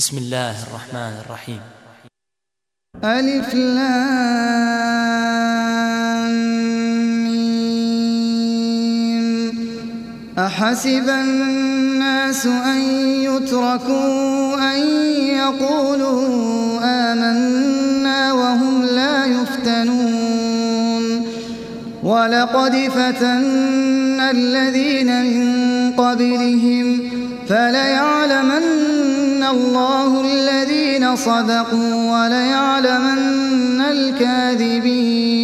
بسم الله الرحمن الرحيم. ألف لام أحسب الناس أن يتركوا أن يقولوا آمنا وهم لا يفتنون. ولقد فتنا الذين من قبلهم فليعلمن الله الذين صدقوا وليعلمن الكاذبين.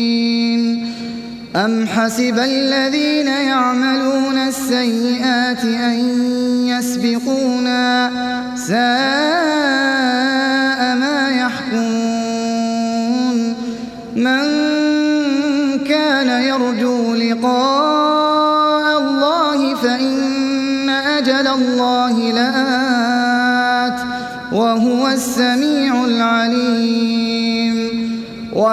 أم حسب الذين يعملون السيئات أن يسبقونا؟ ساء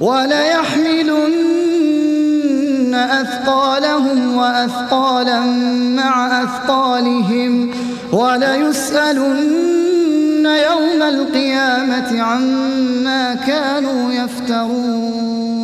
وليحملن أثقالهم وأثقالا مع أثقالهم وليسألن يوم القيامة عما كانوا يفترون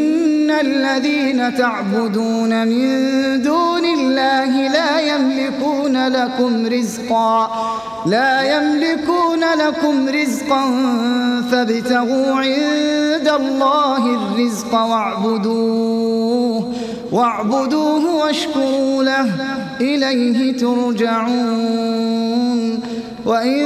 الذين تعبدون من دون الله لا يملكون لكم رزقا لا يملكون لكم رزقا فابتغوا عند الله الرزق واعبدوه واعبدوه واشكروا له إليه ترجعون. وإن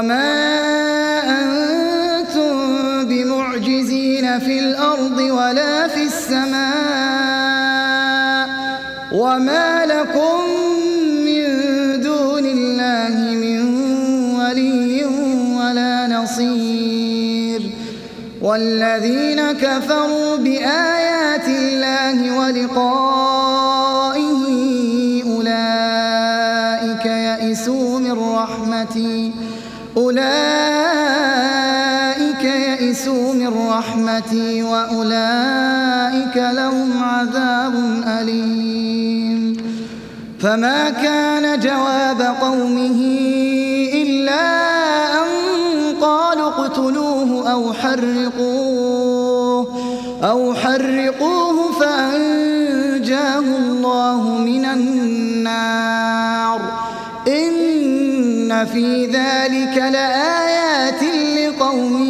وما أنتم بمعجزين في الأرض ولا في السماء وما لكم من دون الله من ولي ولا نصير والذين كفروا رحمتي وأولئك لهم عذاب أليم. فما كان جواب قومه إلا أن قالوا اقتلوه أو حرقوه أو حرقوه فأنجاه الله من النار. إن في ذلك لآيات لقوم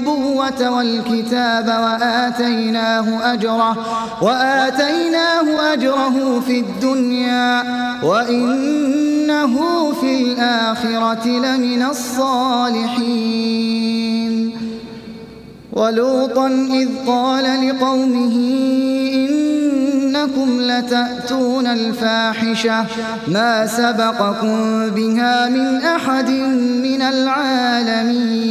النبوة والكتاب وآتيناه أجره وآتيناه أجره في الدنيا وإنه في الآخرة لمن الصالحين. ولوطا إذ قال لقومه إنكم لتأتون الفاحشة ما سبقكم بها من أحد من العالمين.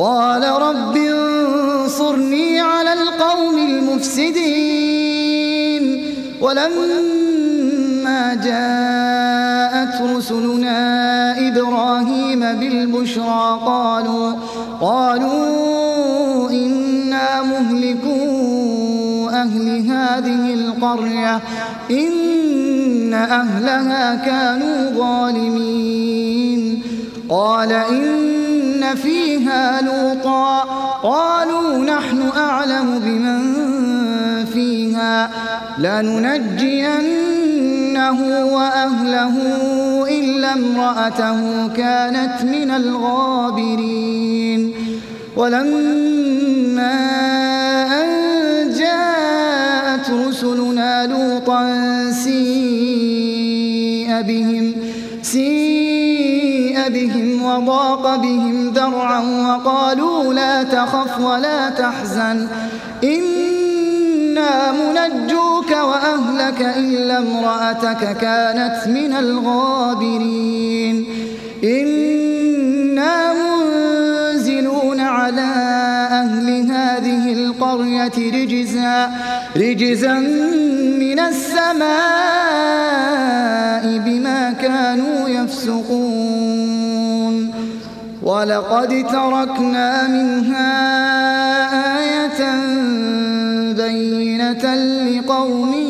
قال رب انصرني على القوم المفسدين. ولما جاءت رسلنا إبراهيم بالبشرى قالوا قالوا إنا مهلكو أهل هذه القرية إن أهلها كانوا ظالمين. قال إن فيها لوطا. قالوا نحن أعلم بمن فيها. لننجينه وأهله إلا امرأته كانت من الغابرين. ولما أن جاءت رسلنا لوطا سيئا بهم وضاق بهم ذرعا وقالوا لا تخف ولا تحزن. إنا منجوك وأهلك إلا امرأتك كانت من الغابرين. إنا منزلون على أهل هذه القرية رجزا رجزا من السماء ولقد تركنا منها آية بينة لقوم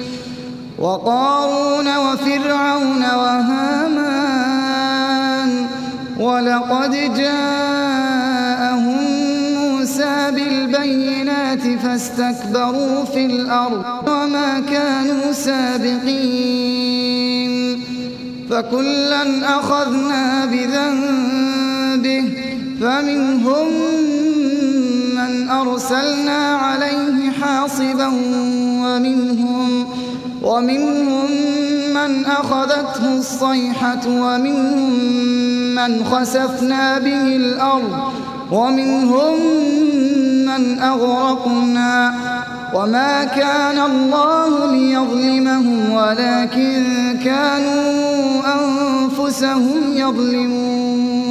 وقارون وفرعون وهامان ولقد جاءهم موسى بالبينات فاستكبروا في الأرض وما كانوا سابقين فكلا أخذنا بذنبه فمنهم من أرسلنا عليه حاصبا ومنهم ومنهم من أخذته الصيحة ومنهم من خسفنا به الأرض ومنهم من أغرقنا. وما كان الله ليظلمهم ولكن كانوا أنفسهم يظلمون.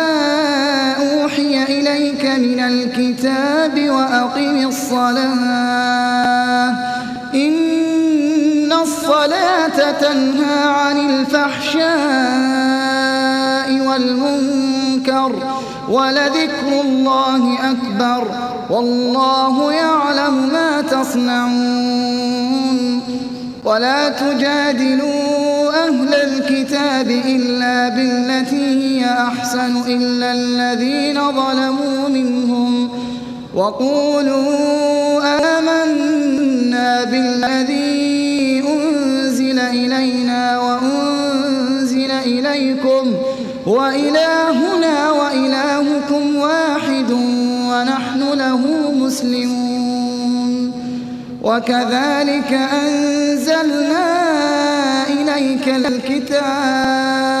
من الكتاب وأقم الصلاة. إن الصلاة تنهى عن الفحشاء والمنكر ولذكر الله أكبر والله يعلم ما تصنعون. ولا تجادلوا أهل الكتاب إلا بالتي هي أحسن إلا الذين ظلموا منهم وقولوا آمنا بالذي أنزل إلينا وأنزل إليكم وإلهنا وإلهكم واحد ونحن له مسلمون وكذلك أنزلنا إليك الكتاب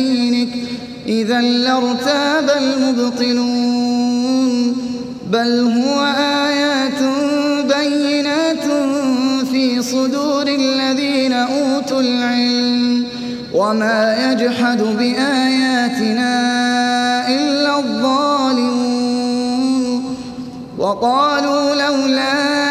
إذا لارتاب المبطلون بل هو آيات بينات في صدور الذين أوتوا العلم وما يجحد بآياتنا إلا الظالمون. وقالوا لولا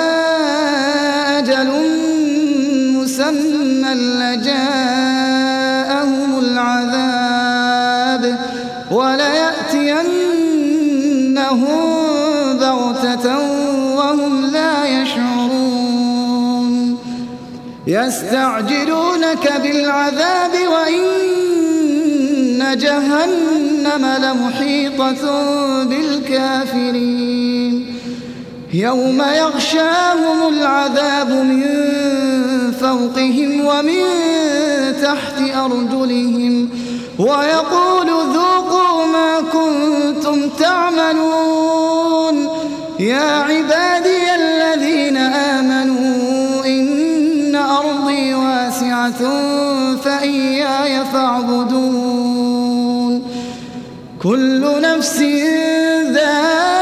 لجاءهم العذاب وليأتينهم بغتة وهم لا يشعرون. يستعجلونك بالعذاب وإن جهنم لمحيطة بالكافرين. يوم يغشاهم العذاب من فوقهم ومن تحت أرجلهم ويقول ذوقوا ما كنتم تعملون يا عبادي الذين آمنوا إن أرضي واسعة فإياي فاعبدون كل نفس ذائقة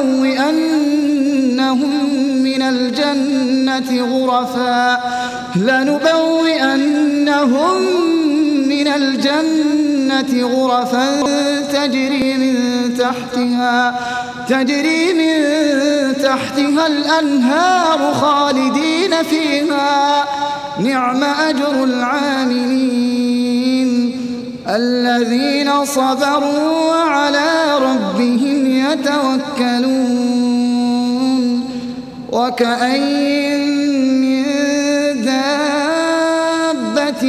لنبوئنهم من الجنة غرفا لنبوئنهم من الجنة غرفا تجري من تحتها تجري من تحتها الأنهار خالدين فيها. نعم أجر العاملين الذين صبروا وعلى ربهم يتوكلون وكأين من دابة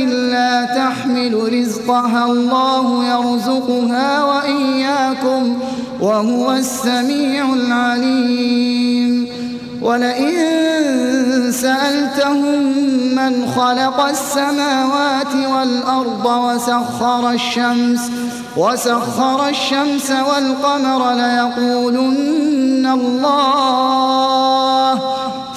لا تحمل رزقها الله يرزقها وإياكم وهو السميع العليم ولئن سألتهم من خلق السماوات والأرض وسخر الشمس وسخر الشمس والقمر ليقولن الله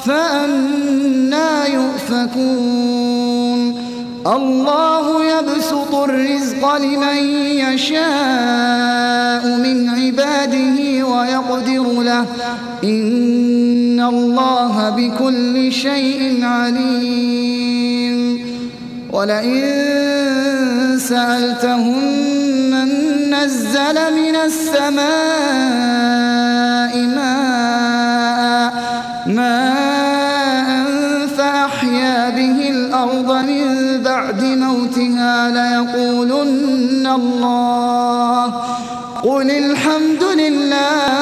فأنا يؤفكون. الله يبسط الرزق لمن يشاء من عباده ويقدر له. إن الله بكل شيء عليم. ولئن سألتهم نزل من السماء ماء ماء فأحيا به الأرض من بعد موتها ليقولن الله. قل الحمد لله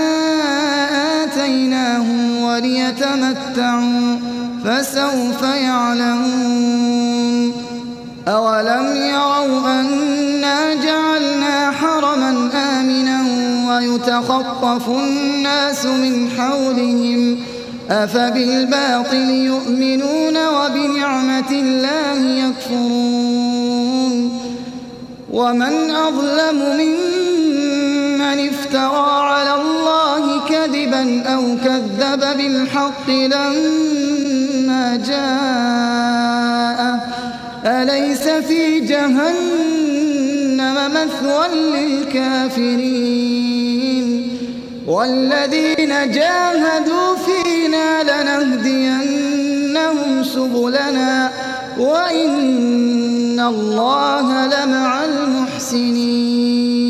وليتمتعوا فسوف يعلمون أولم يروا أنا جعلنا حرما آمنا ويتخطف الناس من حولهم أفبالباطل يؤمنون وبنعمة الله يكفرون ومن أظلم ممن افترى كذبا أو كذب بالحق لما جاءه. أليس في جهنم مثوى للكافرين؟ والذين جاهدوا فينا لنهدينهم سبلنا وإن الله لمع المحسنين.